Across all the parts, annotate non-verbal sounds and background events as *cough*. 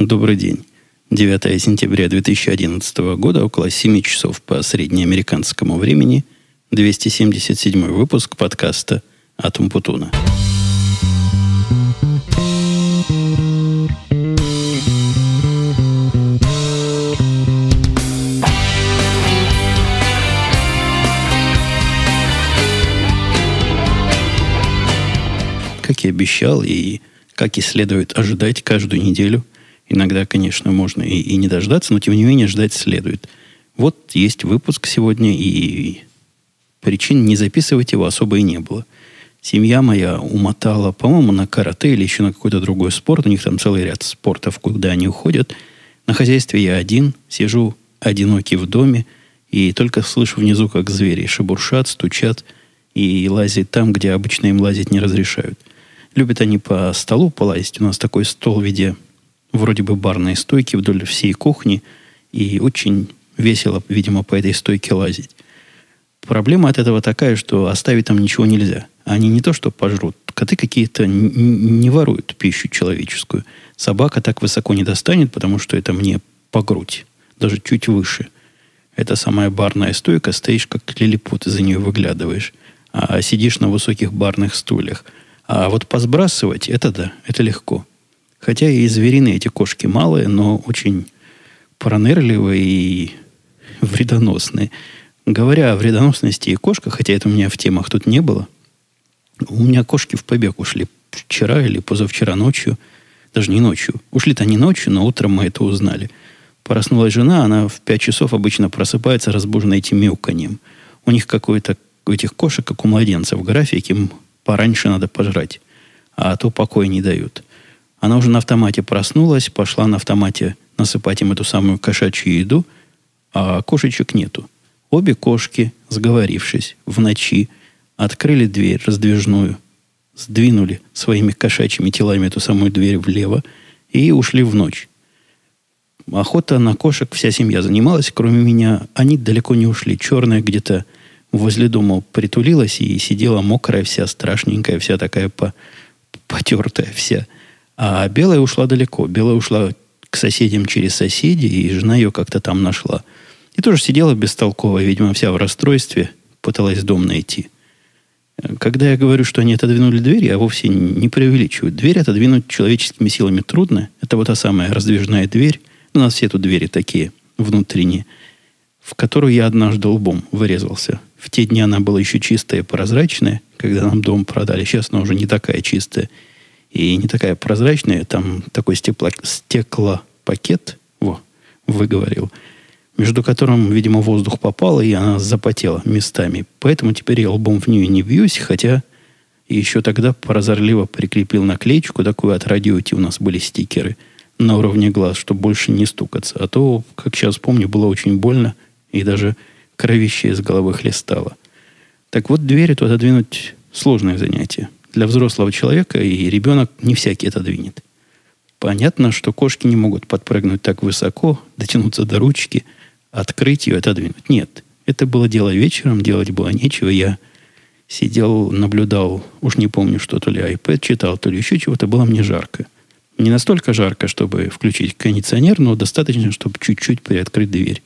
Добрый день. 9 сентября 2011 года, около 7 часов по среднеамериканскому времени, 277 выпуск подкаста «Атум Путуна». Как и обещал, и как и следует ожидать каждую неделю – Иногда, конечно, можно и, и не дождаться, но тем не менее ждать следует. Вот есть выпуск сегодня, и причин не записывать его особо и не было. Семья моя умотала, по-моему, на карате или еще на какой-то другой спорт. У них там целый ряд спортов, куда они уходят. На хозяйстве я один, сижу одинокий в доме, и только слышу внизу, как звери шебуршат, стучат и лазят там, где обычно им лазить не разрешают. Любят они по столу полазить. У нас такой стол в виде вроде бы барные стойки вдоль всей кухни, и очень весело, видимо, по этой стойке лазить. Проблема от этого такая, что оставить там ничего нельзя. Они не то что пожрут, коты какие-то не воруют пищу человеческую. Собака так высоко не достанет, потому что это мне по грудь, даже чуть выше. Это самая барная стойка, стоишь как лилипут, за нее выглядываешь, а сидишь на высоких барных стульях. А вот посбрасывать, это да, это легко. Хотя и звериные эти кошки малые, но очень пронырливые и вредоносные. Говоря о вредоносности и кошках, хотя это у меня в темах тут не было, у меня кошки в побег ушли вчера или позавчера ночью, даже не ночью. Ушли-то не ночью, но утром мы это узнали. Проснулась жена, она в 5 часов обычно просыпается, разбужена этим мяуканьем. У них какой-то, у этих кошек, как у младенцев, график, им пораньше надо пожрать, а то покоя не дают. Она уже на автомате проснулась, пошла на автомате насыпать им эту самую кошачью еду, а кошечек нету. Обе кошки, сговорившись, в ночи открыли дверь раздвижную, сдвинули своими кошачьими телами эту самую дверь влево и ушли в ночь. Охота на кошек вся семья занималась, кроме меня. Они далеко не ушли. Черная где-то возле дома притулилась и сидела мокрая вся, страшненькая, вся такая по, потертая вся – а белая ушла далеко. Белая ушла к соседям через соседей, и жена ее как-то там нашла. И тоже сидела бестолково, видимо, вся в расстройстве, пыталась дом найти. Когда я говорю, что они отодвинули дверь, я вовсе не преувеличиваю. Дверь отодвинуть человеческими силами трудно. Это вот та самая раздвижная дверь. У нас все тут двери такие внутренние, в которую я однажды лбом вырезался. В те дни она была еще чистая и прозрачная, когда нам дом продали. Сейчас она уже не такая чистая и не такая прозрачная, там такой стекло, стеклопакет, во, выговорил, между которым, видимо, воздух попал, и она запотела местами. Поэтому теперь я лбом в нее не бьюсь, хотя еще тогда прозорливо прикрепил наклеечку, такую от радиоти у нас были стикеры на уровне глаз, чтобы больше не стукаться. А то, как сейчас помню, было очень больно, и даже кровище из головы хлестало. Так вот, дверь эту отодвинуть сложное занятие для взрослого человека, и ребенок не всякий это двинет. Понятно, что кошки не могут подпрыгнуть так высоко, дотянуться до ручки, открыть ее, отодвинуть. Нет, это было дело вечером, делать было нечего. Я сидел, наблюдал, уж не помню, что то ли iPad читал, то ли еще чего-то, было мне жарко. Не настолько жарко, чтобы включить кондиционер, но достаточно, чтобы чуть-чуть приоткрыть дверь.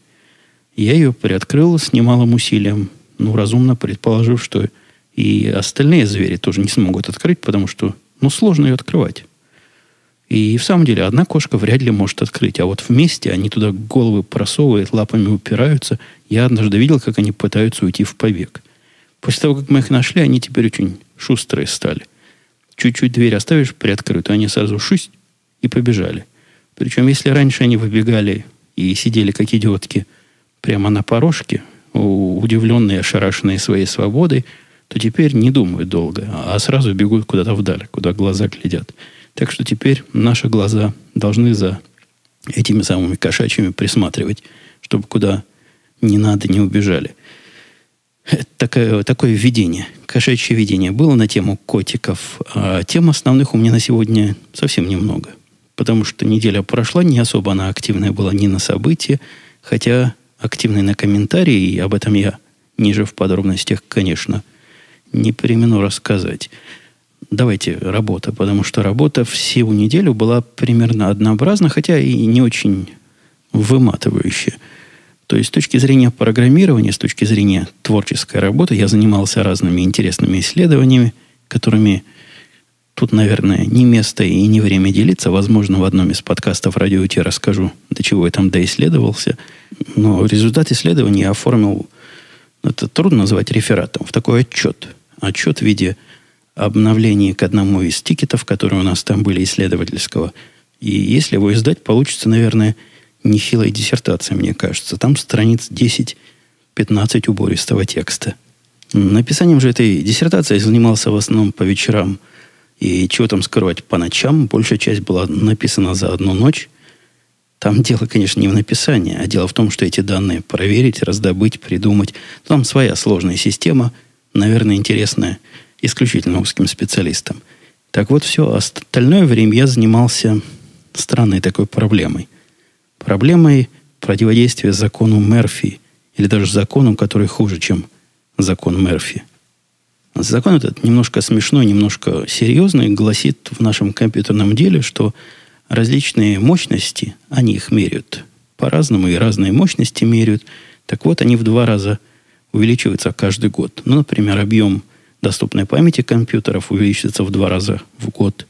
Я ее приоткрыл с немалым усилием, ну, разумно предположив, что и остальные звери тоже не смогут открыть, потому что ну, сложно ее открывать. И в самом деле одна кошка вряд ли может открыть, а вот вместе они туда головы просовывают, лапами упираются. Я однажды видел, как они пытаются уйти в побег. После того, как мы их нашли, они теперь очень шустрые стали. Чуть-чуть дверь оставишь приоткрытую, они сразу шусть и побежали. Причем, если раньше они выбегали и сидели как идиотки прямо на порожке, удивленные, ошарашенные своей свободой, то теперь не думают долго, а сразу бегут куда-то вдаль, куда глаза глядят. Так что теперь наши глаза должны за этими самыми кошачьими присматривать, чтобы куда не надо, не убежали. Это такое, такое видение, кошачье видение было на тему котиков. А тем основных у меня на сегодня совсем немного. Потому что неделя прошла, не особо она активная была ни на события, хотя активной на комментарии, и об этом я ниже в подробностях, конечно, не примену рассказать. давайте работа, потому что работа всю неделю была примерно однообразна, хотя и не очень выматывающая. То есть с точки зрения программирования, с точки зрения творческой работы, я занимался разными интересными исследованиями, которыми тут, наверное, не место и не время делиться. Возможно, в одном из подкастов радио я расскажу, до чего я там доисследовался. Но результат исследования я оформил, это трудно назвать рефератом, в такой отчет. Отчет в виде обновления к одному из тикетов, которые у нас там были исследовательского. И если его издать, получится, наверное, нехилая диссертация, мне кажется. Там страниц 10-15 убористого текста. Написанием же этой диссертации я занимался в основном по вечерам. И чего там скрывать, по ночам. Большая часть была написана за одну ночь. Там дело, конечно, не в написании, а дело в том, что эти данные проверить, раздобыть, придумать. Там своя сложная система, наверное, интересная исключительно узким специалистам. Так вот, все остальное время я занимался странной такой проблемой проблемой противодействия закону Мерфи, или даже закону, который хуже, чем закон Мерфи. Закон этот немножко смешной, немножко серьезный, гласит в нашем компьютерном деле, что различные мощности, они их меряют по-разному, и разные мощности меряют. Так вот, они в два раза увеличиваются каждый год. Ну, например, объем доступной памяти компьютеров увеличивается в два раза в год,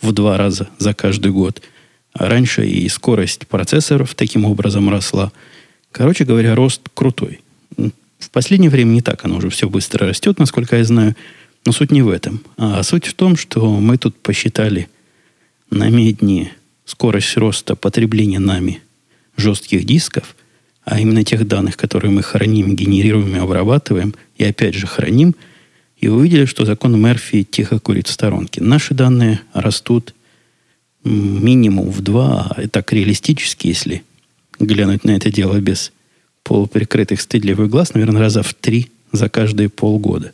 в два раза за каждый год – раньше и скорость процессоров таким образом росла. Короче говоря, рост крутой. В последнее время не так, оно уже все быстро растет, насколько я знаю. Но суть не в этом. А суть в том, что мы тут посчитали на медне скорость роста потребления нами жестких дисков, а именно тех данных, которые мы храним, генерируем и обрабатываем, и опять же храним, и увидели, что закон Мерфи тихо курит в сторонке. Наши данные растут минимум в два, а так реалистически, если глянуть на это дело без полуприкрытых стыдливых глаз, наверное, раза в три за каждые полгода.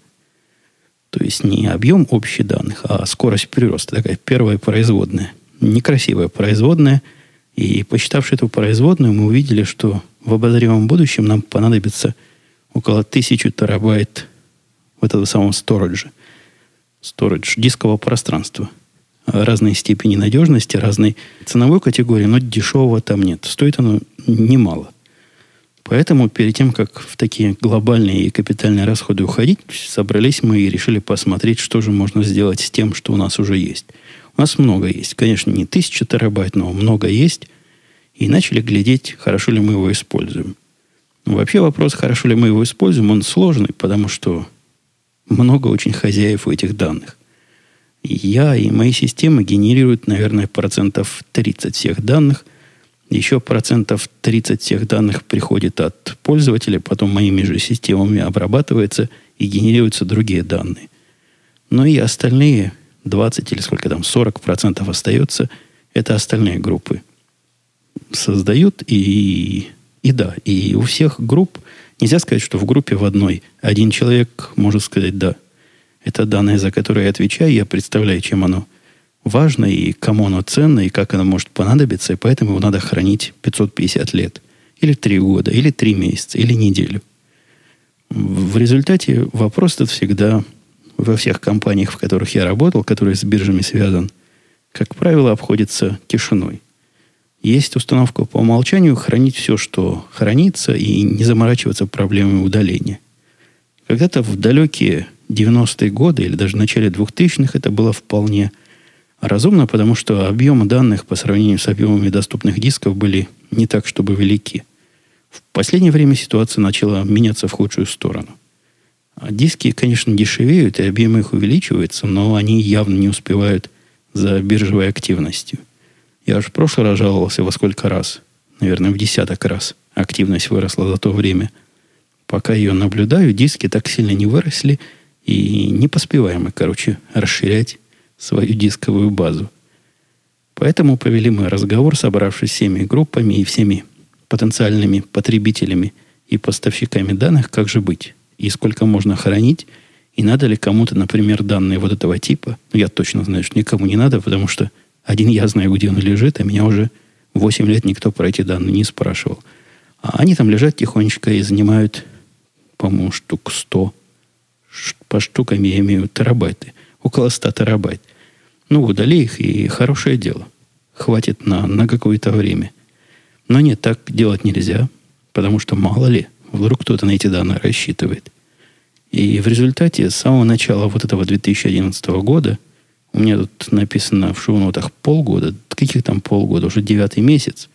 То есть не объем общих данных, а скорость прироста. Такая первая производная. Некрасивая производная. И посчитавши эту производную, мы увидели, что в обозримом будущем нам понадобится около тысячи терабайт вот этого самого сториджа. Сторидж дискового пространства – разной степени надежности, разной ценовой категории, но дешевого там нет. Стоит оно немало. Поэтому перед тем, как в такие глобальные и капитальные расходы уходить, собрались мы и решили посмотреть, что же можно сделать с тем, что у нас уже есть. У нас много есть. Конечно, не тысяча терабайт, но много есть. И начали глядеть, хорошо ли мы его используем. Вообще вопрос, хорошо ли мы его используем, он сложный, потому что много очень хозяев у этих данных я и мои системы генерируют, наверное, процентов 30 всех данных. Еще процентов 30 всех данных приходит от пользователя, потом моими же системами обрабатывается и генерируются другие данные. Но и остальные 20 или сколько там, 40 процентов остается, это остальные группы создают. И, и да, и у всех групп, нельзя сказать, что в группе в одной один человек может сказать «да», это данные, за которые я отвечаю, я представляю, чем оно важно и кому оно ценно, и как оно может понадобиться, и поэтому его надо хранить 550 лет, или 3 года, или 3 месяца, или неделю. В результате вопрос этот всегда во всех компаниях, в которых я работал, которые с биржами связан, как правило, обходится тишиной. Есть установка по умолчанию хранить все, что хранится, и не заморачиваться проблемами удаления. Когда-то в далекие 90-е годы или даже в начале 2000-х это было вполне разумно, потому что объемы данных по сравнению с объемами доступных дисков были не так, чтобы велики. В последнее время ситуация начала меняться в худшую сторону. А диски, конечно, дешевеют, и объемы их увеличиваются, но они явно не успевают за биржевой активностью. Я уже в прошлый раз жаловался во сколько раз, наверное, в десяток раз активность выросла за то время. Пока ее наблюдаю, диски так сильно не выросли – и не поспеваем мы, короче, расширять свою дисковую базу. Поэтому повели мы разговор, собравшись всеми группами и всеми потенциальными потребителями и поставщиками данных, как же быть, и сколько можно хранить, и надо ли кому-то, например, данные вот этого типа. Ну, я точно знаю, что никому не надо, потому что один я знаю, где он лежит, а меня уже 8 лет никто про эти данные не спрашивал. А они там лежат тихонечко и занимают, по-моему, штук 100 по штукам я имею терабайты. около 100 терабайт. Ну, удали их, и хорошее дело. Хватит на, на какое-то время. Но нет, так делать нельзя, потому что мало ли, вдруг кто-то на эти данные рассчитывает. И в результате с самого начала вот этого 2011 года, меня тут написано в шоу-нотах полгода, каких там полгода, уже девятый месяц,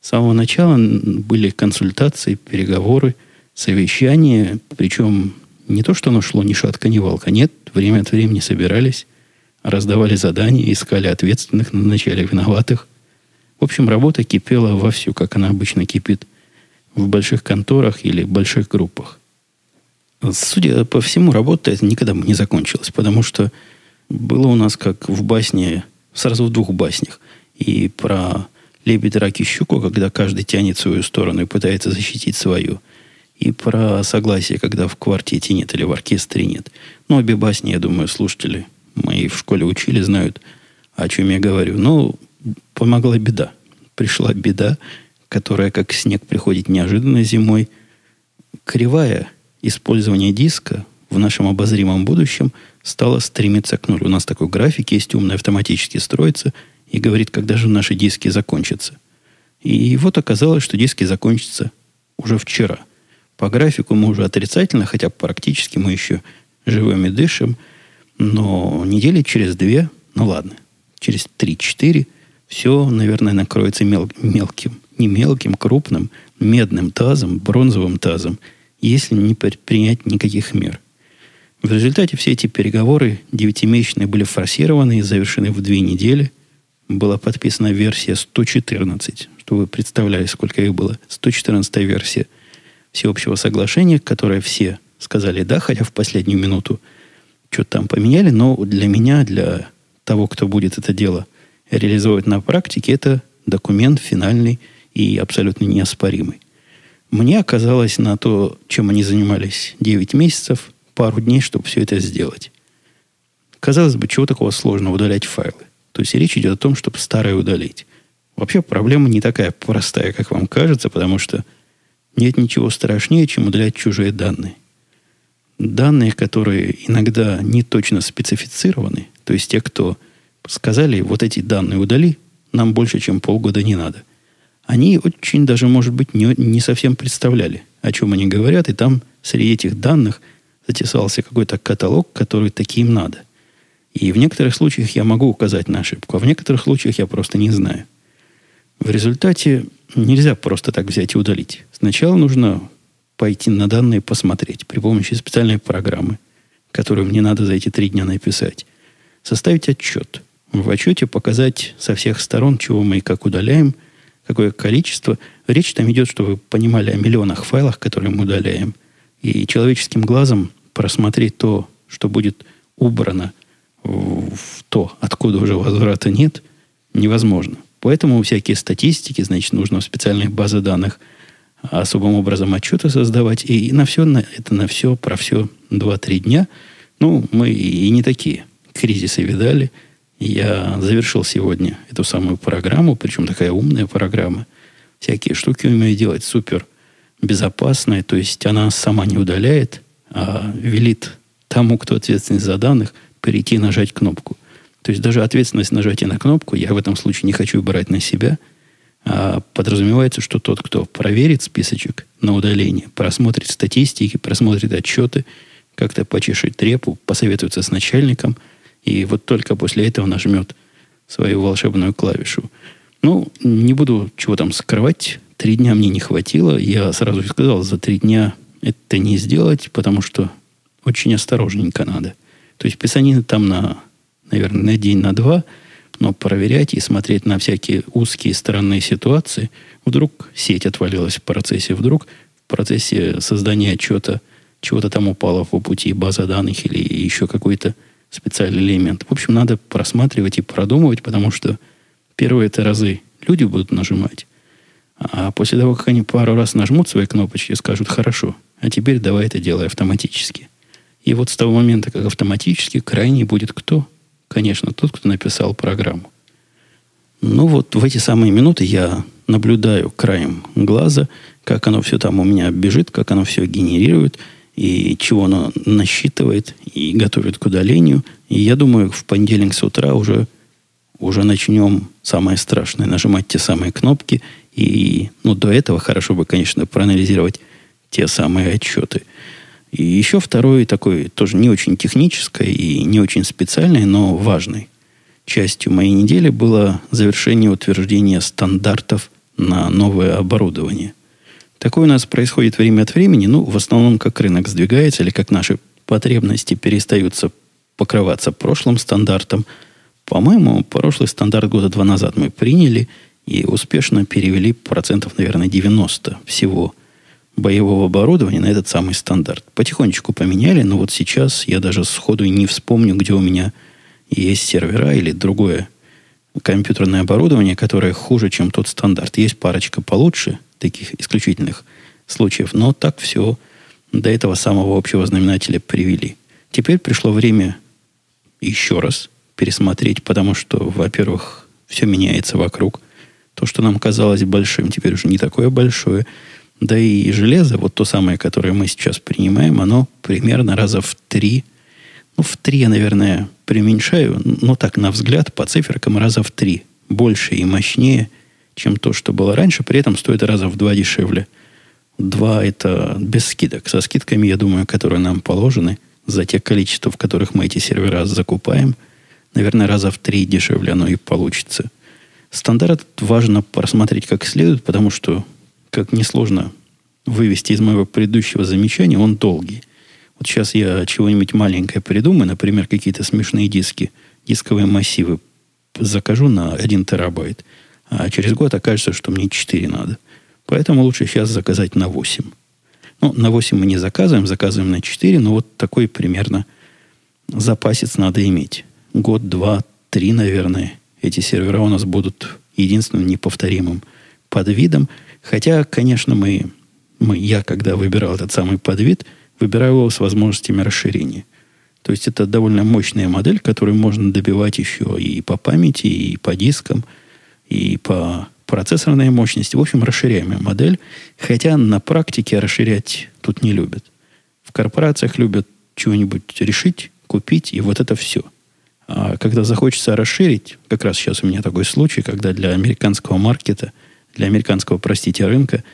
с самого начала были консультации, переговоры, совещания, причем не то, что оно шло ни шатка, ни валка, нет, время от времени собирались, раздавали задания, искали ответственных, назначали виноватых. В общем, работа кипела вовсю, как она обычно кипит. В больших конторах или больших группах. Судя по всему, работа эта никогда бы не закончилась, потому что было у нас как в басне, сразу в двух баснях. И про лебедь, рак и щуку, когда каждый тянет свою сторону и пытается защитить свою. И про согласие, когда в квартете нет или в оркестре нет. Но обе басни, я думаю, слушатели мои в школе учили, знают, о чем я говорю. Но помогла беда. Пришла беда, которая, как снег, приходит неожиданно зимой. Кривая использование диска в нашем обозримом будущем стало стремиться к нулю. У нас такой график есть умный, автоматически строится и говорит, когда же наши диски закончатся. И вот оказалось, что диски закончатся уже вчера. По графику мы уже отрицательно, хотя практически мы еще живем и дышим, но недели через две, ну ладно, через три-четыре, все, наверное, накроется мел- мелким, не мелким, крупным, медным тазом, бронзовым тазом – если не предпринять никаких мер. В результате все эти переговоры девятимесячные были форсированы и завершены в две недели. Была подписана версия 114, чтобы вы представляли, сколько их было. 114 версия всеобщего соглашения, которое все сказали «да», хотя в последнюю минуту что-то там поменяли, но для меня, для того, кто будет это дело реализовывать на практике, это документ финальный и абсолютно неоспоримый. Мне оказалось на то, чем они занимались 9 месяцев, пару дней, чтобы все это сделать. Казалось бы, чего такого сложного удалять файлы? То есть речь идет о том, чтобы старое удалить. Вообще проблема не такая простая, как вам кажется, потому что нет ничего страшнее, чем удалять чужие данные. Данные, которые иногда не точно специфицированы, то есть те, кто сказали, вот эти данные удали, нам больше, чем полгода не надо – они очень даже, может быть, не, не совсем представляли, о чем они говорят, и там среди этих данных затесался какой-то каталог, который таким надо. И в некоторых случаях я могу указать на ошибку, а в некоторых случаях я просто не знаю. В результате нельзя просто так взять и удалить. Сначала нужно пойти на данные посмотреть при помощи специальной программы, которую мне надо за эти три дня написать. Составить отчет. В отчете показать со всех сторон, чего мы и как удаляем – какое количество. Речь там идет, чтобы вы понимали о миллионах файлах, которые мы удаляем. И человеческим глазом просмотреть то, что будет убрано в то, откуда уже возврата нет, невозможно. Поэтому всякие статистики, значит, нужно в специальных базах данных особым образом отчеты создавать. И на все, на, это на все, про все 2-3 дня. Ну, мы и не такие кризисы видали – я завершил сегодня эту самую программу, причем такая умная программа. Всякие штуки умею делать супер безопасная, то есть она сама не удаляет, а велит тому, кто ответственный за данных, перейти и нажать кнопку. То есть даже ответственность нажатия на кнопку я в этом случае не хочу брать на себя, а подразумевается, что тот, кто проверит списочек на удаление, просмотрит статистики, просмотрит отчеты, как-то почешет трепу, посоветуется с начальником – и вот только после этого нажмет свою волшебную клавишу. Ну, не буду чего там скрывать. Три дня мне не хватило. Я сразу сказал, за три дня это не сделать, потому что очень осторожненько надо. То есть писанина там на, наверное, на день, на два, но проверять и смотреть на всякие узкие странные ситуации. Вдруг сеть отвалилась в процессе, вдруг в процессе создания отчета чего-то там упало по пути, база данных или еще какой-то специальный элемент. В общем, надо просматривать и продумывать, потому что первые это разы люди будут нажимать. А после того, как они пару раз нажмут свои кнопочки, скажут, хорошо, а теперь давай это делай автоматически. И вот с того момента, как автоматически, крайний будет кто? Конечно, тот, кто написал программу. Ну вот в эти самые минуты я наблюдаю краем глаза, как оно все там у меня бежит, как оно все генерирует – и чего оно насчитывает, и готовит к удалению. И я думаю, в понедельник с утра уже, уже начнем самое страшное, нажимать те самые кнопки. И ну, до этого хорошо бы, конечно, проанализировать те самые отчеты. И еще второй такой, тоже не очень технической и не очень специальной, но важной частью моей недели было завершение утверждения стандартов на новое оборудование. Такое у нас происходит время от времени, ну, в основном, как рынок сдвигается или как наши потребности перестаются покрываться прошлым стандартом. По-моему, прошлый стандарт года два назад мы приняли и успешно перевели процентов, наверное, 90 всего боевого оборудования на этот самый стандарт. Потихонечку поменяли, но вот сейчас я даже сходу не вспомню, где у меня есть сервера или другое компьютерное оборудование, которое хуже, чем тот стандарт. Есть парочка получше, таких исключительных случаев, но так все до этого самого общего знаменателя привели. Теперь пришло время еще раз пересмотреть, потому что, во-первых, все меняется вокруг. То, что нам казалось большим, теперь уже не такое большое. Да и железо, вот то самое, которое мы сейчас принимаем, оно примерно раза в три, ну, в три я, наверное, преуменьшаю, но так, на взгляд, по циферкам раза в три больше и мощнее, чем то, что было раньше, при этом стоит раза в два дешевле. Два – это без скидок. Со скидками, я думаю, которые нам положены за те количества, в которых мы эти сервера закупаем, наверное, раза в три дешевле оно и получится. Стандарт важно просмотреть как следует, потому что как несложно вывести из моего предыдущего замечания, он долгий. Вот сейчас я чего-нибудь маленькое придумаю, например, какие-то смешные диски, дисковые массивы закажу на 1 терабайт, а через год окажется, что мне 4 надо. Поэтому лучше сейчас заказать на 8. Ну, на 8 мы не заказываем, заказываем на 4, но вот такой примерно запасец надо иметь. Год, два, три, наверное, эти сервера у нас будут единственным неповторимым подвидом – Хотя, конечно, мы, мы, я, когда выбирал этот самый подвид, выбирал его с возможностями расширения. То есть это довольно мощная модель, которую можно добивать еще и по памяти, и по дискам, и по процессорной мощности. В общем, расширяемая модель. Хотя на практике расширять тут не любят. В корпорациях любят чего-нибудь решить, купить, и вот это все. А когда захочется расширить, как раз сейчас у меня такой случай, когда для американского маркета – для американского, простите, рынка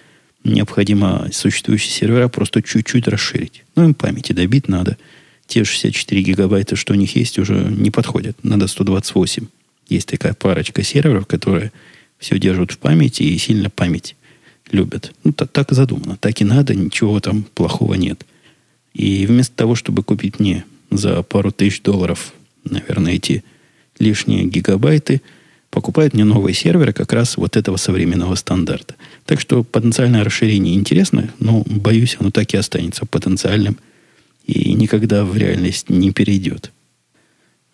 необходимо существующие сервера просто чуть-чуть расширить. Ну, им памяти добить надо. Те 64 гигабайта, что у них есть, уже не подходят. Надо 128. Есть такая парочка серверов, которые все держат в памяти и сильно память любят. Ну, так, так задумано. Так и надо, ничего там плохого нет. И вместо того, чтобы купить мне за пару тысяч долларов, наверное, эти лишние гигабайты – покупают мне новые серверы как раз вот этого современного стандарта. Так что потенциальное расширение интересно, но, боюсь, оно так и останется потенциальным и никогда в реальность не перейдет.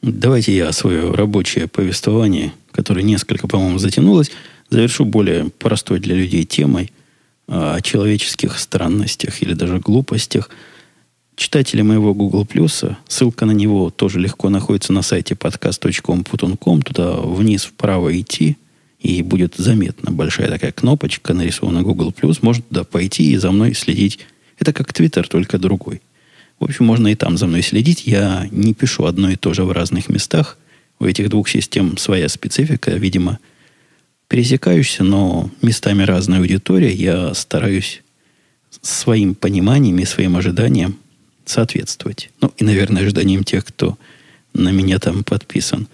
Давайте я свое рабочее повествование, которое несколько, по-моему, затянулось, завершу более простой для людей темой о человеческих странностях или даже глупостях – читатели моего Google Plus, ссылка на него тоже легко находится на сайте podcast.com.com, туда вниз вправо идти, и будет заметна большая такая кнопочка, нарисована Google Plus, можно туда пойти и за мной следить. Это как Twitter, только другой. В общем, можно и там за мной следить. Я не пишу одно и то же в разных местах. У этих двух систем своя специфика, видимо, пересекающаяся, но местами разная аудитория. Я стараюсь своим пониманием и своим ожиданием соответствовать. Ну, и, наверное, ожиданиям тех, кто на меня там подписан.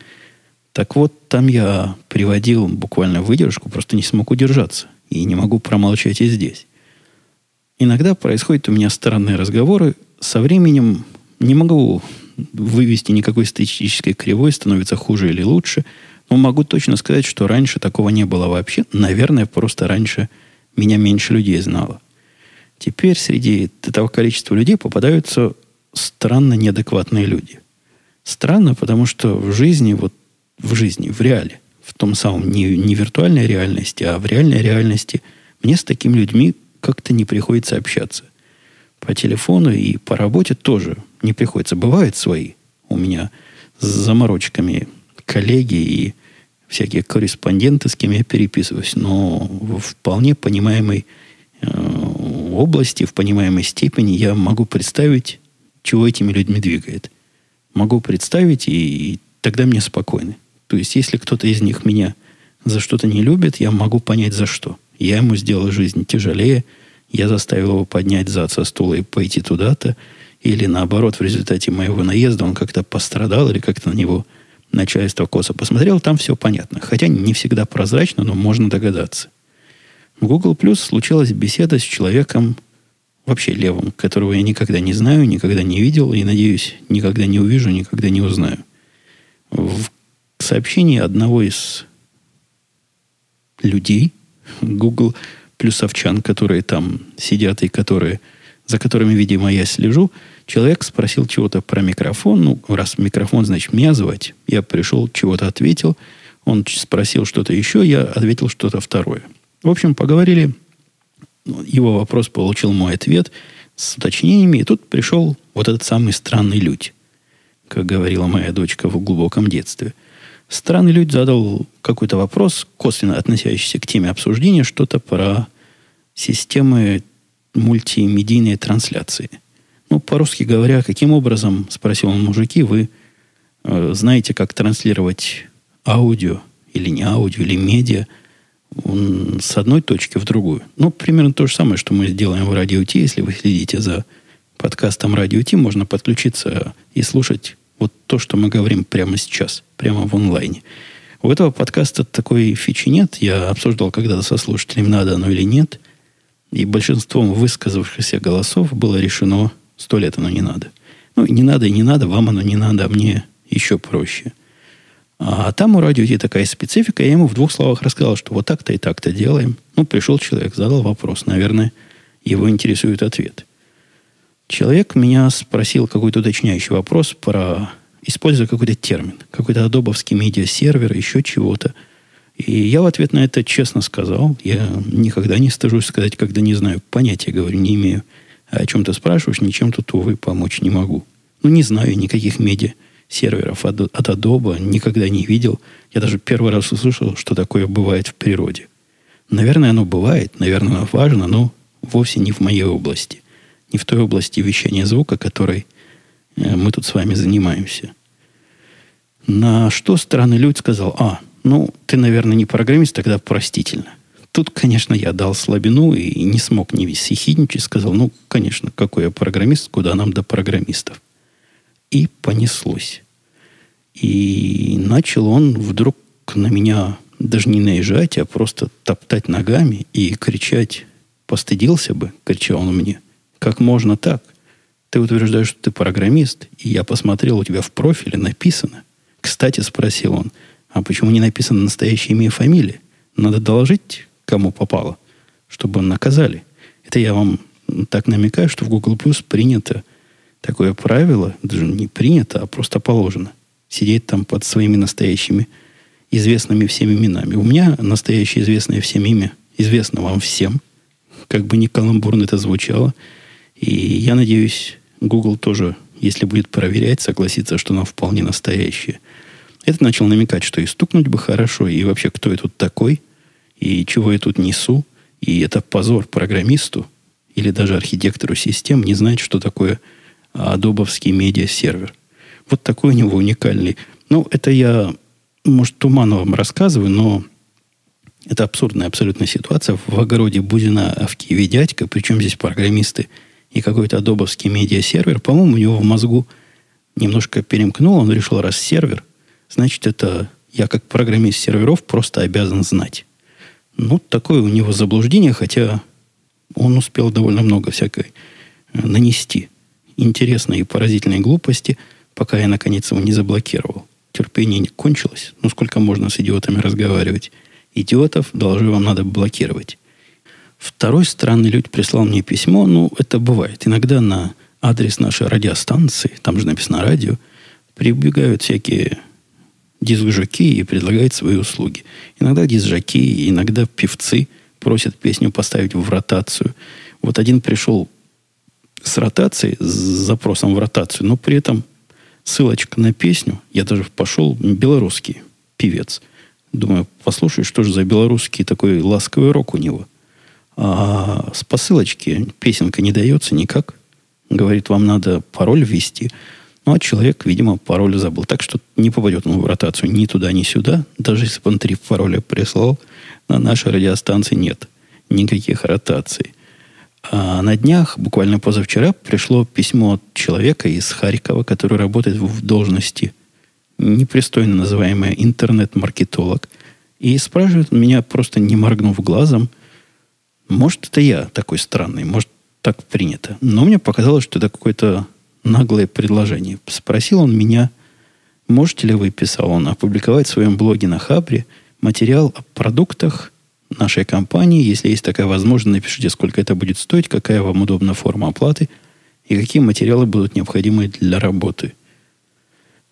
Так вот, там я приводил буквально выдержку, просто не смог удержаться. И не могу промолчать и здесь. Иногда происходят у меня странные разговоры. Со временем не могу вывести никакой статистической кривой, становится хуже или лучше. Но могу точно сказать, что раньше такого не было вообще. Наверное, просто раньше меня меньше людей знало. Теперь среди этого количества людей попадаются странно неадекватные люди. Странно, потому что в жизни, вот в жизни, в реале, в том самом не, не виртуальной реальности, а в реальной реальности, мне с такими людьми как-то не приходится общаться. По телефону и по работе тоже не приходится. Бывают свои у меня с заморочками коллеги и всякие корреспонденты, с кем я переписываюсь, но вполне понимаемой э, области, в понимаемой степени я могу представить, чего этими людьми двигает. Могу представить, и, и тогда мне спокойно. То есть, если кто-то из них меня за что-то не любит, я могу понять, за что. Я ему сделал жизнь тяжелее, я заставил его поднять зад со стула и пойти туда-то, или наоборот, в результате моего наезда он как-то пострадал, или как-то на него начальство косо посмотрел, там все понятно. Хотя не всегда прозрачно, но можно догадаться. В Google Plus случилась беседа с человеком, вообще левым, которого я никогда не знаю, никогда не видел и, надеюсь, никогда не увижу, никогда не узнаю. В сообщении одного из людей, Google плюсовчан, которые там сидят и которые, за которыми, видимо, я слежу, человек спросил чего-то про микрофон. Ну, раз микрофон, значит, меня звать. Я пришел, чего-то ответил. Он спросил что-то еще, я ответил что-то второе. В общем, поговорили. Его вопрос получил мой ответ с уточнениями. И тут пришел вот этот самый странный людь, как говорила моя дочка в глубоком детстве. Странный людь задал какой-то вопрос, косвенно относящийся к теме обсуждения, что-то про системы мультимедийной трансляции. Ну, по-русски говоря, каким образом, спросил он мужики, вы э, знаете, как транслировать аудио или не аудио, или медиа – с одной точки в другую. Ну, примерно то же самое, что мы сделаем в Радио Ти. Если вы следите за подкастом Радио Ти, можно подключиться и слушать вот то, что мы говорим прямо сейчас, прямо в онлайне. У этого подкаста такой фичи нет. Я обсуждал когда-то со слушателями, надо оно или нет. И большинством высказавшихся голосов было решено, сто лет оно не надо. Ну, не надо и не надо, вам оно не надо, а мне еще проще. А там у радио такая специфика. Я ему в двух словах рассказал, что вот так-то и так-то делаем. Ну, пришел человек, задал вопрос. Наверное, его интересует ответ. Человек меня спросил какой-то уточняющий вопрос про... Используя какой-то термин. Какой-то адобовский медиа-сервер, еще чего-то. И я в ответ на это честно сказал. Я никогда не стыжусь сказать, когда не знаю. Понятия, говорю, не имею. А о чем ты спрашиваешь, ничем тут, увы, помочь не могу. Ну, не знаю никаких медиа серверов от, от Adobe никогда не видел. Я даже первый раз услышал, что такое бывает в природе. Наверное, оно бывает, наверное, оно важно, но вовсе не в моей области. Не в той области вещания звука, которой э, мы тут с вами занимаемся. На что странный людь сказал, а, ну, ты, наверное, не программист, тогда простительно. Тут, конечно, я дал слабину и не смог не съехидничать. Сказал, ну, конечно, какой я программист, куда нам до программистов. И понеслось. И начал он вдруг на меня даже не наезжать, а просто топтать ногами и кричать. Постыдился бы, кричал он мне. Как можно так? Ты утверждаешь, что ты программист, и я посмотрел, у тебя в профиле написано. Кстати, спросил он, а почему не написано настоящее имя и фамилия? Надо доложить, кому попало, чтобы наказали. Это я вам так намекаю, что в Google Plus принято такое правило, даже не принято, а просто положено. Сидеть там под своими настоящими известными всем именами. У меня настоящее известное всем имя известно вам всем. Как бы ни каламбурно это звучало. И я надеюсь, Google тоже, если будет проверять, согласится, что оно вполне настоящее. Это начал намекать, что и стукнуть бы хорошо, и вообще, кто я тут такой, и чего я тут несу, и это позор программисту или даже архитектору систем не знать, что такое адобовский медиа-сервер. Вот такой у него уникальный. Ну, это я, может, туманно вам рассказываю, но это абсурдная абсолютно ситуация. В огороде Бузина, а в Киеве дядька, причем здесь программисты и какой-то адобовский медиа-сервер, по-моему, у него в мозгу немножко перемкнул, он решил, раз сервер, значит, это я как программист серверов просто обязан знать. Ну, такое у него заблуждение, хотя он успел довольно много всякой э, нанести интересной и поразительной глупости, пока я, наконец, его не заблокировал. Терпение не кончилось. Ну, сколько можно с идиотами разговаривать? Идиотов, должны вам надо блокировать. Второй странный людь прислал мне письмо. Ну, это бывает. Иногда на адрес нашей радиостанции, там же написано радио, прибегают всякие диск-жоки и предлагают свои услуги. Иногда диск-жоки, иногда певцы просят песню поставить в ротацию. Вот один пришел с ротацией, с запросом в ротацию, но при этом ссылочка на песню, я даже пошел, белорусский певец. Думаю, послушай, что же за белорусский такой ласковый рок у него. А с посылочки песенка не дается никак. Говорит, вам надо пароль ввести. Ну, а человек, видимо, пароль забыл. Так что не попадет он в ротацию ни туда, ни сюда. Даже если бы он три пароля прислал, на нашей радиостанции нет никаких ротаций. А на днях, буквально позавчера, пришло письмо от человека из Харькова, который работает в должности непристойно называемая интернет-маркетолог. И спрашивает меня, просто не моргнув глазом, может, это я такой странный, может, так принято. Но мне показалось, что это какое-то наглое предложение. Спросил он меня, можете ли вы, писал он, опубликовать в своем блоге на Хабре материал о продуктах нашей компании. Если есть такая возможность, напишите, сколько это будет стоить, какая вам удобна форма оплаты и какие материалы будут необходимы для работы.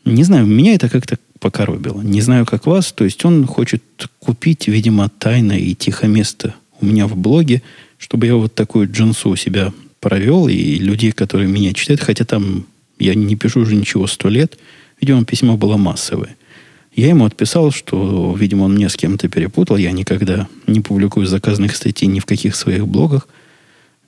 Не знаю, меня это как-то покоробило. Не знаю, как вас. То есть он хочет купить, видимо, тайно и тихо место у меня в блоге, чтобы я вот такую джинсу у себя провел, и людей, которые меня читают, хотя там я не пишу уже ничего сто лет, видимо, письмо было массовое. Я ему отписал, что, видимо, он меня с кем-то перепутал. Я никогда не публикую заказанных статей ни в каких своих блогах.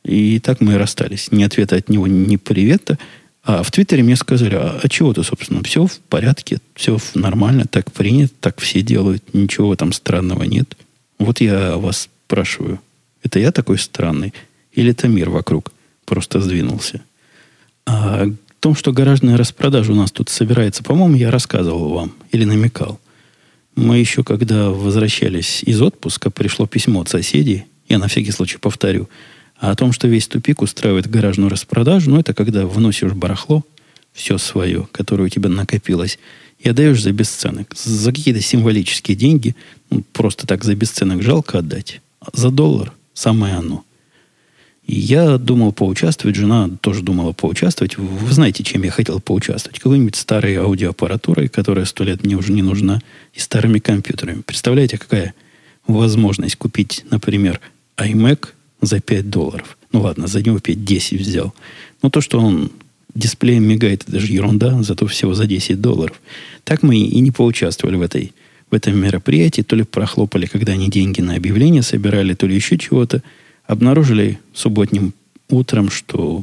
И так мы и расстались. Ни ответа от него, ни привета. А в Твиттере мне сказали, а, а чего ты, собственно, все в порядке, все нормально, так принято, так все делают, ничего там странного нет. Вот я вас спрашиваю, это я такой странный? Или это мир вокруг просто сдвинулся? А о том, что гаражная распродажа у нас тут собирается, по-моему, я рассказывал вам или намекал. Мы еще, когда возвращались из отпуска, пришло письмо от соседей, я на всякий случай повторю, о том, что весь тупик устраивает гаражную распродажу, ну, это когда вносишь барахло, все свое, которое у тебя накопилось, и отдаешь за бесценок. За какие-то символические деньги, ну, просто так за бесценок жалко отдать. За доллар самое оно. И я думал поучаствовать, жена тоже думала поучаствовать. Вы знаете, чем я хотел поучаствовать? Какой-нибудь старой аудиоаппаратурой, которая сто лет мне уже не нужна, и старыми компьютерами. Представляете, какая возможность купить, например, iMac за 5 долларов. Ну ладно, за него 5-10 взял. Но то, что он дисплеем мигает, это же ерунда, зато всего за 10 долларов. Так мы и не поучаствовали в, этой, в этом мероприятии. То ли прохлопали, когда они деньги на объявление собирали, то ли еще чего-то – обнаружили субботним утром, что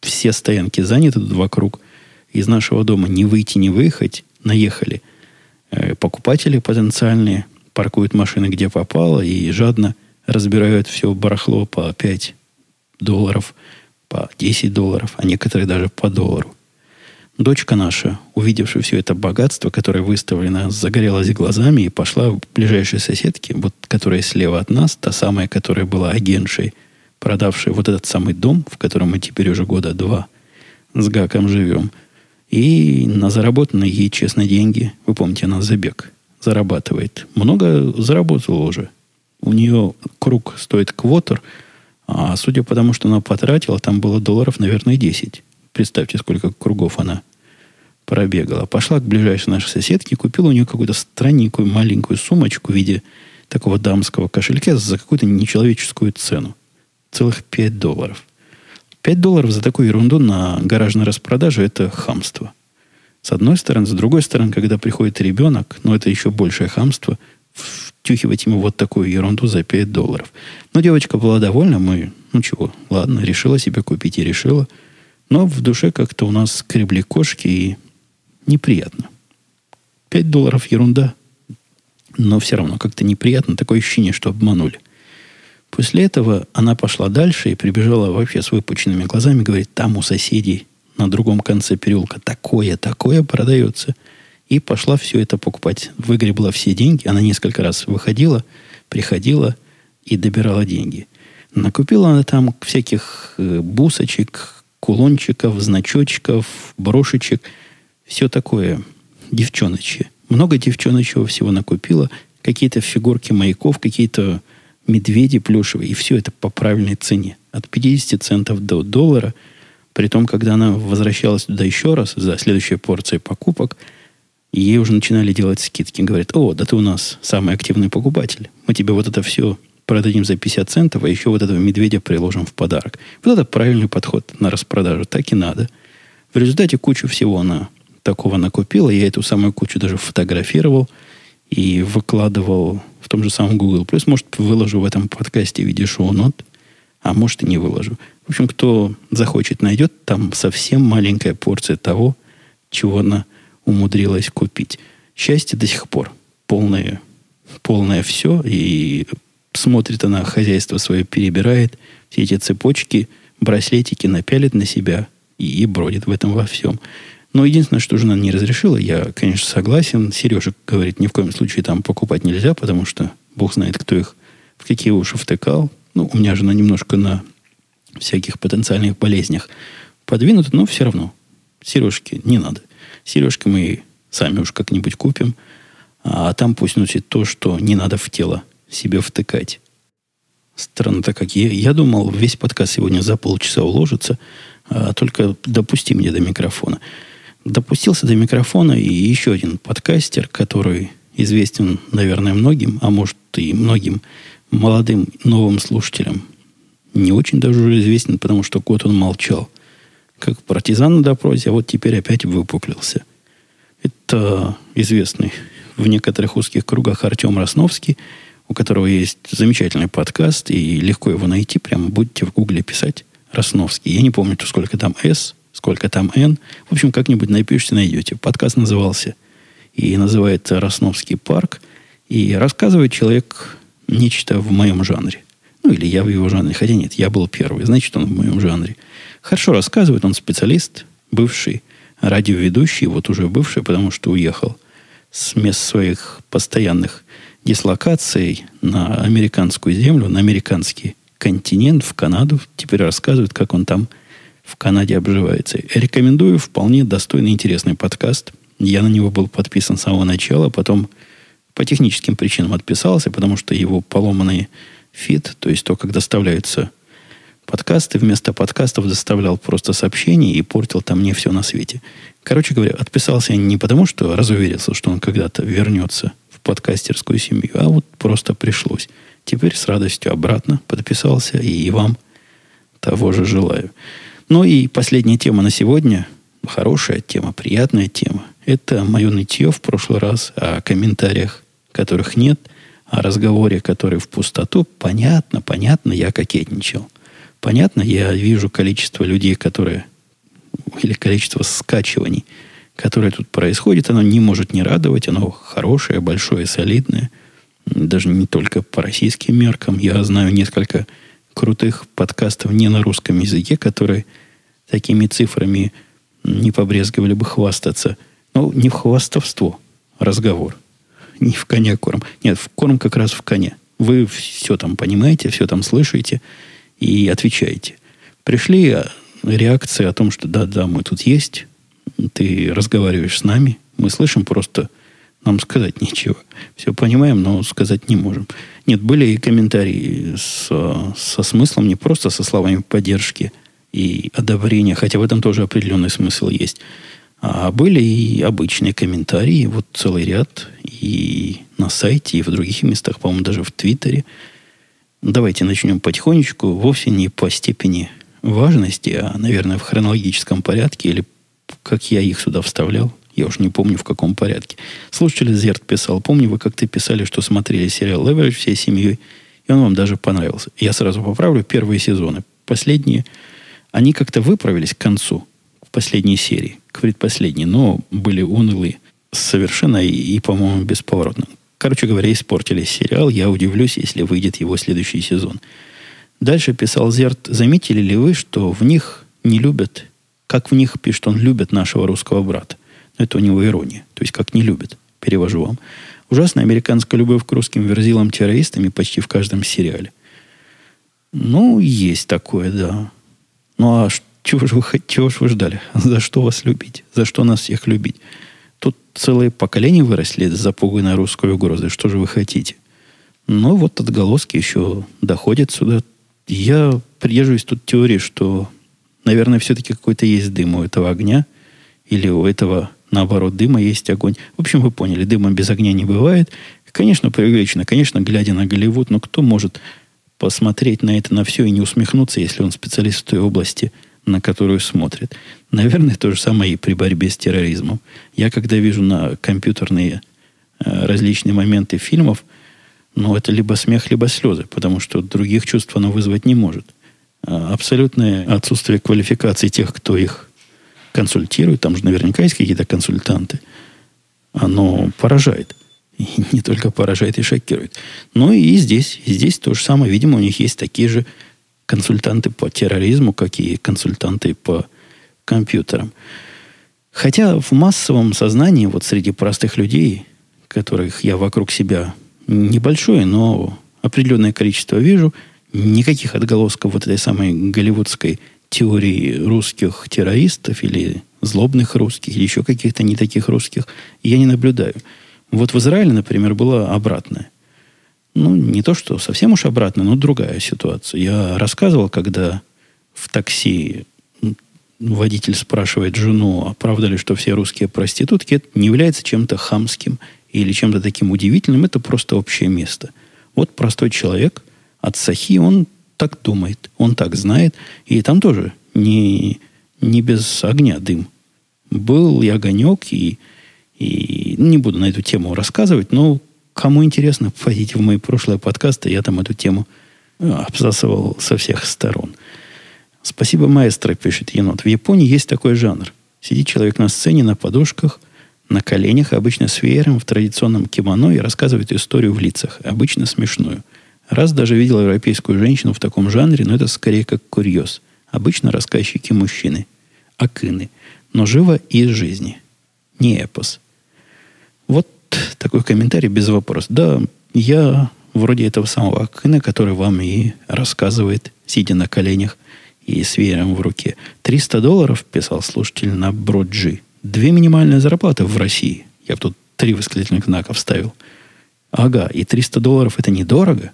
все стоянки заняты тут вокруг. Из нашего дома не выйти, не выехать. Наехали э, покупатели потенциальные, паркуют машины где попало и жадно разбирают все барахло по 5 долларов, по 10 долларов, а некоторые даже по доллару. Дочка наша, увидевшая все это богатство, которое выставлено, загорелась глазами и пошла в ближайшей соседке, вот, которая слева от нас, та самая, которая была агентшей, продавшей вот этот самый дом, в котором мы теперь уже года два с Гаком живем, и на заработанные ей честно деньги, вы помните, она забег зарабатывает. Много заработала уже. У нее круг стоит квотер, а судя по тому, что она потратила, там было долларов, наверное, 10. Представьте, сколько кругов она пробегала. Пошла к ближайшей нашей соседке купила у нее какую-то странненькую маленькую сумочку в виде такого дамского кошелька за какую-то нечеловеческую цену. Целых 5 долларов. 5 долларов за такую ерунду на гаражной распродаже – это хамство. С одной стороны. С другой стороны, когда приходит ребенок, ну, это еще большее хамство, втюхивать ему вот такую ерунду за 5 долларов. Но девочка была довольна, мы, ну чего, ладно, решила себе купить и решила. Но в душе как-то у нас скребли кошки и неприятно. 5 долларов ерунда, но все равно как-то неприятно, такое ощущение, что обманули. После этого она пошла дальше и прибежала вообще с выпученными глазами, говорит, там у соседей на другом конце переулка такое, такое продается. И пошла все это покупать. Выгребла все деньги. Она несколько раз выходила, приходила и добирала деньги. Накупила она там всяких э, бусочек, кулончиков, значочков, брошечек – все такое девчоночье. Много девчоночьего всего накупила. Какие-то фигурки маяков, какие-то медведи плюшевые. И все это по правильной цене. От 50 центов до доллара. При том, когда она возвращалась туда еще раз за следующей порцией покупок, ей уже начинали делать скидки. Говорят, о, да ты у нас самый активный покупатель. Мы тебе вот это все продадим за 50 центов, а еще вот этого медведя приложим в подарок. Вот это правильный подход на распродажу. Так и надо. В результате кучу всего она такого накупила. Я эту самую кучу даже фотографировал и выкладывал в том же самом Google. Плюс, может, выложу в этом подкасте в виде шоу-нот. А может, и не выложу. В общем, кто захочет, найдет. Там совсем маленькая порция того, чего она умудрилась купить. Счастье до сих пор. Полное, полное все. И смотрит она, хозяйство свое перебирает. Все эти цепочки, браслетики напялит на себя и, и бродит в этом во всем. Но единственное, что жена не разрешила, я, конечно, согласен. Сережа говорит, ни в коем случае там покупать нельзя, потому что бог знает, кто их в какие уши втыкал. Ну, у меня жена немножко на всяких потенциальных болезнях подвинута, но все равно. Сережки не надо. Сережки мы сами уж как-нибудь купим. А там пусть носит то, что не надо в тело себе втыкать. Странно-то как. Я, я думал, весь подкаст сегодня за полчаса уложится, а только допусти мне до микрофона. Допустился до микрофона и еще один подкастер, который известен, наверное, многим, а может и многим молодым новым слушателям. Не очень даже известен, потому что год он молчал. Как партизан на допросе, а вот теперь опять выпуклился. Это известный в некоторых узких кругах Артем Росновский, у которого есть замечательный подкаст, и легко его найти, прямо будете в гугле писать Росновский. Я не помню, сколько там S, сколько там N. В общем, как-нибудь напишите, найдете. Подкаст назывался и называется «Росновский парк». И рассказывает человек нечто в моем жанре. Ну, или я в его жанре. Хотя нет, я был первый. Значит, он в моем жанре. Хорошо рассказывает. Он специалист, бывший радиоведущий, вот уже бывший, потому что уехал с мест своих постоянных дислокаций на американскую землю, на американский континент, в Канаду. Теперь рассказывает, как он там в Канаде обживается. Рекомендую вполне достойный, интересный подкаст. Я на него был подписан с самого начала, потом по техническим причинам отписался, потому что его поломанный фид, то есть то, как доставляются подкасты, вместо подкастов доставлял просто сообщения и портил там не все на свете. Короче говоря, отписался я не потому, что разуверился, что он когда-то вернется в подкастерскую семью, а вот просто пришлось. Теперь с радостью обратно подписался и вам того же желаю. Ну и последняя тема на сегодня. Хорошая тема, приятная тема. Это мое нытье в прошлый раз о комментариях которых нет, о разговоре, который в пустоту, понятно, понятно, я кокетничал. Понятно, я вижу количество людей, которые, или количество скачиваний, которое тут происходит, оно не может не радовать, оно хорошее, большое, солидное. Даже не только по российским меркам. Я знаю несколько крутых подкастов не на русском языке, которые такими цифрами не побрезговали бы хвастаться. Ну, не в хвастовство разговор – не в коня корм. Нет, в корм как раз в коне. Вы все там понимаете, все там слышите и отвечаете. Пришли а, реакции о том, что да-да, мы тут есть, ты разговариваешь с нами, мы слышим просто, нам сказать нечего. Все понимаем, но сказать не можем. Нет, были и комментарии со, со смыслом, не просто со словами поддержки и одобрения, хотя в этом тоже определенный смысл есть. А были и обычные комментарии, вот целый ряд, и на сайте, и в других местах, по-моему, даже в Твиттере. Давайте начнем потихонечку, вовсе не по степени важности, а, наверное, в хронологическом порядке, или как я их сюда вставлял. Я уж не помню, в каком порядке. Слушатель Зерт писал, помню, вы как-то писали, что смотрели сериал «Леверидж» всей семьей, и он вам даже понравился. Я сразу поправлю, первые сезоны. Последние, они как-то выправились к концу, в последней серии к предпоследней, но были унылые совершенно и, и по-моему, бесповоротно. Короче говоря, испортили сериал. Я удивлюсь, если выйдет его следующий сезон. Дальше писал Зерт. Заметили ли вы, что в них не любят, как в них пишет он, любят нашего русского брата? Но это у него ирония. То есть, как не любят. Перевожу вам. Ужасная американская любовь к русским верзилам-террористам почти в каждом сериале. Ну, есть такое, да. Ну, а чего же вы, чего же вы ждали? *laughs* За что вас любить? За что нас всех любить? Тут целые поколения выросли запуганной русской угрозой. Что же вы хотите? Но вот отголоски еще доходят сюда. Я придерживаюсь тут теории, что, наверное, все-таки какой-то есть дым у этого огня. Или у этого, наоборот, дыма есть огонь. В общем, вы поняли, дыма без огня не бывает. Конечно, преувеличено. Конечно, глядя на Голливуд, но кто может посмотреть на это, на все и не усмехнуться, если он специалист в той области – на которую смотрит. Наверное, то же самое и при борьбе с терроризмом. Я когда вижу на компьютерные э, различные моменты фильмов, ну, это либо смех, либо слезы, потому что других чувств оно вызвать не может. а, абсолютное отсутствие квалификации тех, кто их консультирует, там же наверняка есть какие-то консультанты, оно поражает. *laughs* И не только поражает и шокирует. Но и здесь, и здесь то же самое. Видимо, у них есть такие же консультанты по терроризму, как и консультанты по компьютерам. Хотя в массовом сознании, вот среди простых людей, которых я вокруг себя небольшое, но определенное количество вижу, никаких отголосков вот этой самой голливудской теории русских террористов или злобных русских, или еще каких-то не таких русских, я не наблюдаю. Вот в Израиле, например, было обратное. Ну, не то, что совсем уж обратно, но другая ситуация. Я рассказывал, когда в такси водитель спрашивает жену, а правда ли, что все русские проститутки, это не является чем-то хамским или чем-то таким удивительным, это просто общее место. Вот простой человек от Сахи, он так думает, он так знает, и там тоже не, не без огня дым. Был и огонек, и, и ну, не буду на эту тему рассказывать, но кому интересно, пойдите в мои прошлые подкасты, я там эту тему э, обсасывал со всех сторон. Спасибо, маэстро, пишет енот. В Японии есть такой жанр. Сидит человек на сцене на подушках, на коленях, обычно с веером в традиционном кимоно и рассказывает историю в лицах, обычно смешную. Раз даже видел европейскую женщину в таком жанре, но это скорее как курьез. Обычно рассказчики мужчины. Акыны. Но живо из жизни. Не эпос. Вот такой комментарий без вопроса. Да, я вроде этого самого Акына, который вам и рассказывает, сидя на коленях – и с веером в руке. 300 долларов, писал слушатель на Броджи. Две минимальные зарплаты в России. Я тут три восклицательных знака вставил. Ага, и 300 долларов это недорого?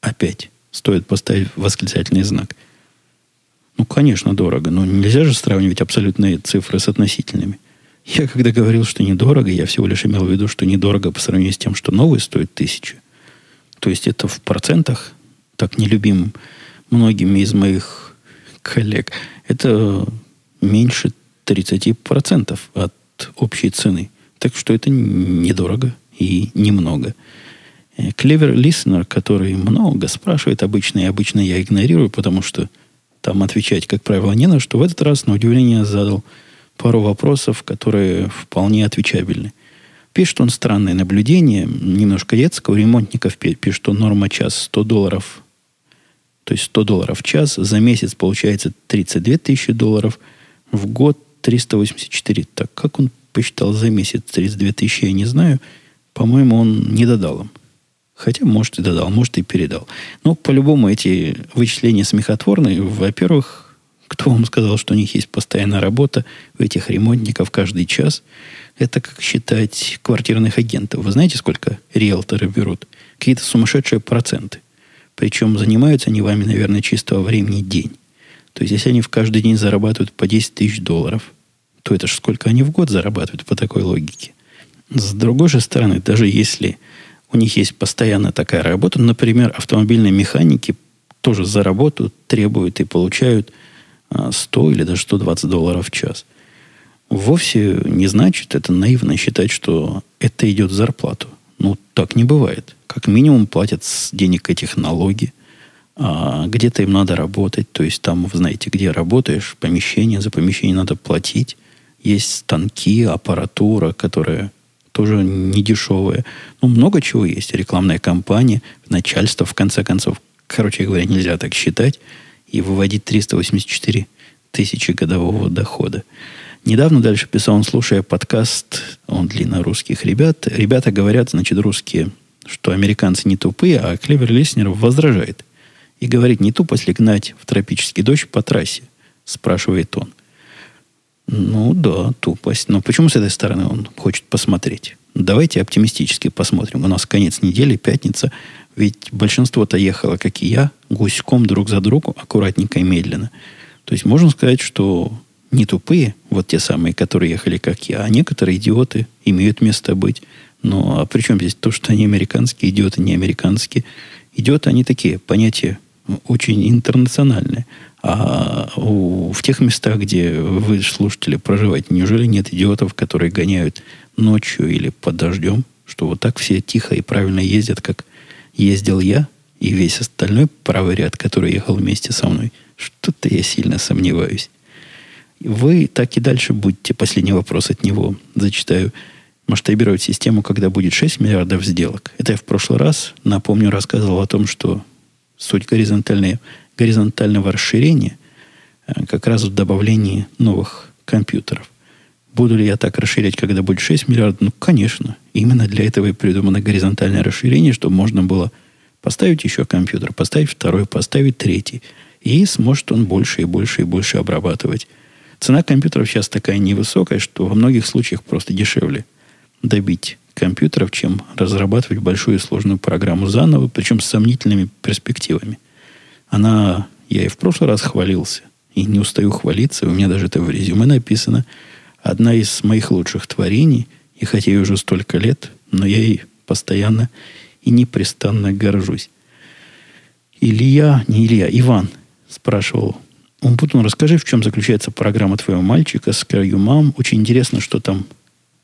Опять стоит поставить восклицательный знак. Ну, конечно, дорого, но нельзя же сравнивать абсолютные цифры с относительными. Я когда говорил, что недорого, я всего лишь имел в виду, что недорого по сравнению с тем, что новый стоит тысячу. То есть это в процентах, так нелюбим многими из моих коллег, это меньше 30% от общей цены. Так что это недорого и немного. Клевер Listener, который много спрашивает обычно, и обычно я игнорирую, потому что там отвечать, как правило, не на что. В этот раз, на удивление, задал пару вопросов, которые вполне отвечабельны. Пишет он странное наблюдение, немножко детского. Ремонтников пишет, что норма час 100 долларов то есть 100 долларов в час, за месяц получается 32 тысячи долларов, в год 384. Так как он посчитал за месяц 32 тысячи, я не знаю. По-моему, он не додал им. Хотя, может, и додал, может, и передал. Но, по-любому, эти вычисления смехотворные. Во-первых, кто вам сказал, что у них есть постоянная работа у этих ремонтников каждый час? Это как считать квартирных агентов. Вы знаете, сколько риэлторы берут? Какие-то сумасшедшие проценты. Причем занимаются они вами, наверное, чистого времени день. То есть, если они в каждый день зарабатывают по 10 тысяч долларов, то это же сколько они в год зарабатывают по такой логике. С другой же стороны, даже если у них есть постоянно такая работа, например, автомобильные механики тоже за работу требуют и получают 100 а, или даже 120 долларов в час. Вовсе не значит, это наивно считать, что это идет в зарплату. Ну, так не бывает. Как минимум платят с денег этих налоги. А где-то им надо работать. То есть там, знаете, где работаешь, помещение, за помещение надо платить. Есть станки, аппаратура, которая тоже не дешевая. Ну, много чего есть. Рекламная кампания, начальство, в конце концов. Короче говоря, нельзя так считать и выводить 384 тысячи годового дохода. Недавно дальше писал он, слушая подкаст, он длиннорусских ребят. Ребята говорят, значит, русские, что американцы не тупые, а Клевер Леснер возражает. И говорит, не тупость ли в тропический дождь по трассе? Спрашивает он. Ну да, тупость. Но почему с этой стороны он хочет посмотреть? Давайте оптимистически посмотрим. У нас конец недели, пятница. Ведь большинство-то ехало, как и я, гуськом друг за другом, аккуратненько и медленно. То есть можно сказать, что не тупые, вот те самые, которые ехали, как я, а некоторые идиоты имеют место быть. Ну, а при чем здесь то, что они американские, идиоты не американские? Идиоты, они такие, понятия очень интернациональные. А у, в тех местах, где вы, слушатели, проживаете, неужели нет идиотов, которые гоняют ночью или под дождем, что вот так все тихо и правильно ездят, как ездил я? И весь остальной правый ряд, который ехал вместе со мной, что-то я сильно сомневаюсь. Вы так и дальше будете. Последний вопрос от него зачитаю. Масштабировать систему, когда будет 6 миллиардов сделок. Это я в прошлый раз, напомню, рассказывал о том, что суть горизонтальной, горизонтального расширения э, как раз в добавлении новых компьютеров. Буду ли я так расширять, когда будет 6 миллиардов? Ну, конечно. Именно для этого и придумано горизонтальное расширение, чтобы можно было поставить еще компьютер, поставить второй, поставить третий. И сможет он больше и больше и больше обрабатывать. Цена компьютеров сейчас такая невысокая, что во многих случаях просто дешевле добить компьютеров, чем разрабатывать большую и сложную программу заново, причем с сомнительными перспективами. Она, я и в прошлый раз хвалился, и не устаю хвалиться, у меня даже это в резюме написано, одна из моих лучших творений, и хотя ей уже столько лет, но я ей постоянно и непрестанно горжусь. Илья, не Илья, Иван спрашивал, Умпутун, расскажи, в чем заключается программа твоего мальчика с Carry Mom. Очень интересно, что там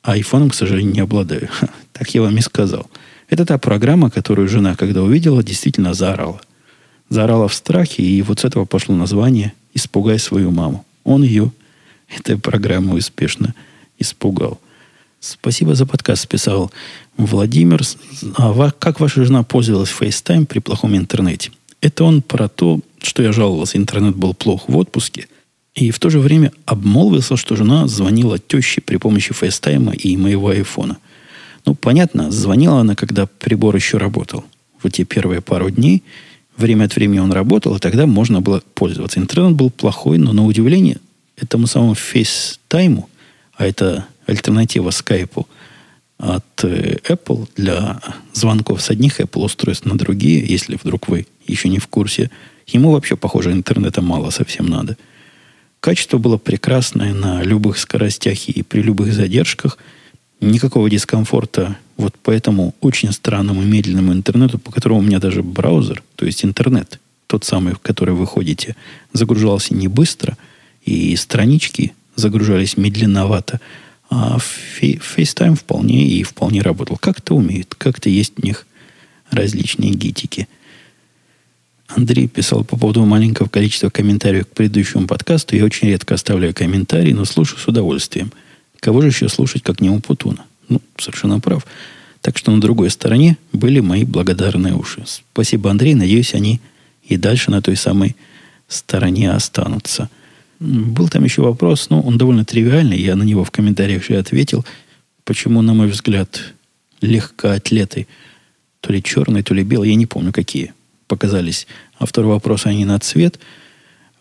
а айфоном, к сожалению, не обладаю. так я вам и сказал. Это та программа, которую жена, когда увидела, действительно заорала. Заорала в страхе, и вот с этого пошло название «Испугай свою маму». Он ее этой программой успешно испугал. Спасибо за подкаст, писал Владимир. А как ваша жена пользовалась FaceTime при плохом интернете? Это он про то, что я жаловался, интернет был плох в отпуске, и в то же время обмолвился, что жена звонила теще при помощи фейстайма и моего айфона. Ну, понятно, звонила она, когда прибор еще работал. В эти первые пару дней время от времени он работал, и тогда можно было пользоваться. Интернет был плохой, но на удивление этому самому фейстайму, а это альтернатива скайпу от э, Apple для звонков с одних Apple устройств на другие, если вдруг вы еще не в курсе – Ему вообще, похоже, интернета мало совсем надо. Качество было прекрасное на любых скоростях и при любых задержках. Никакого дискомфорта вот по этому очень странному медленному интернету, по которому у меня даже браузер, то есть интернет, тот самый, в который вы ходите, загружался не быстро, и странички загружались медленновато, а FaceTime вполне и вполне работал. Как-то умеет, как-то есть у них различные гитики – Андрей писал по поводу маленького количества комментариев к предыдущему подкасту. Я очень редко оставляю комментарии, но слушаю с удовольствием. Кого же еще слушать, как не Умпутуна? Ну, совершенно прав. Так что на другой стороне были мои благодарные уши. Спасибо, Андрей. Надеюсь, они и дальше на той самой стороне останутся. Был там еще вопрос, но он довольно тривиальный. Я на него в комментариях же ответил. Почему, на мой взгляд, легкоатлеты, то ли черные, то ли белые, я не помню какие, показались. А второй вопрос, они на цвет.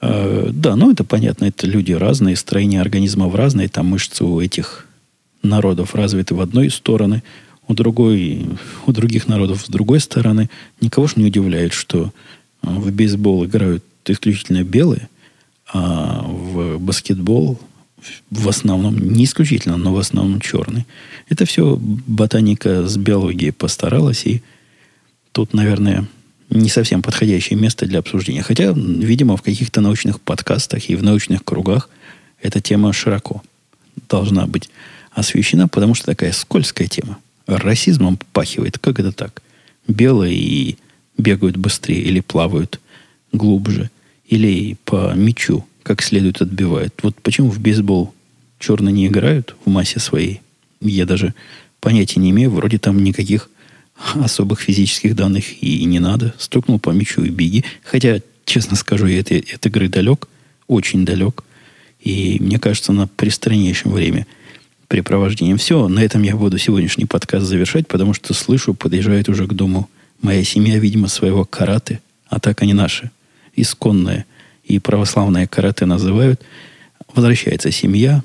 Э, да, ну это понятно, это люди разные, строение организмов разное, там мышцы у этих народов развиты в одной стороны, у, другой, у других народов с другой стороны. Никого ж не удивляет, что в бейсбол играют исключительно белые, а в баскетбол в основном, не исключительно, но в основном черный. Это все ботаника с биологией постаралась, и тут, наверное, не совсем подходящее место для обсуждения. Хотя, видимо, в каких-то научных подкастах и в научных кругах эта тема широко должна быть освещена, потому что такая скользкая тема. Расизмом пахивает. Как это так? Белые и бегают быстрее или плавают глубже, или по мячу как следует отбивают. Вот почему в бейсбол черные не играют в массе своей, я даже понятия не имею. Вроде там никаких особых физических данных и не надо. Стукнул по мячу и беги. Хотя, честно скажу, я от, от игры далек, очень далек. И мне кажется, на пристраннейшем время препровождением. Все, на этом я буду сегодняшний подкаст завершать, потому что слышу, подъезжает уже к дому моя семья, видимо, своего караты, а так они наши, исконное и православное карате называют. Возвращается семья,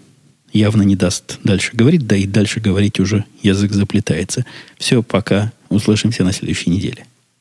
явно не даст дальше говорить, да и дальше говорить уже язык заплетается. Все, пока. Услышимся на следующей неделе.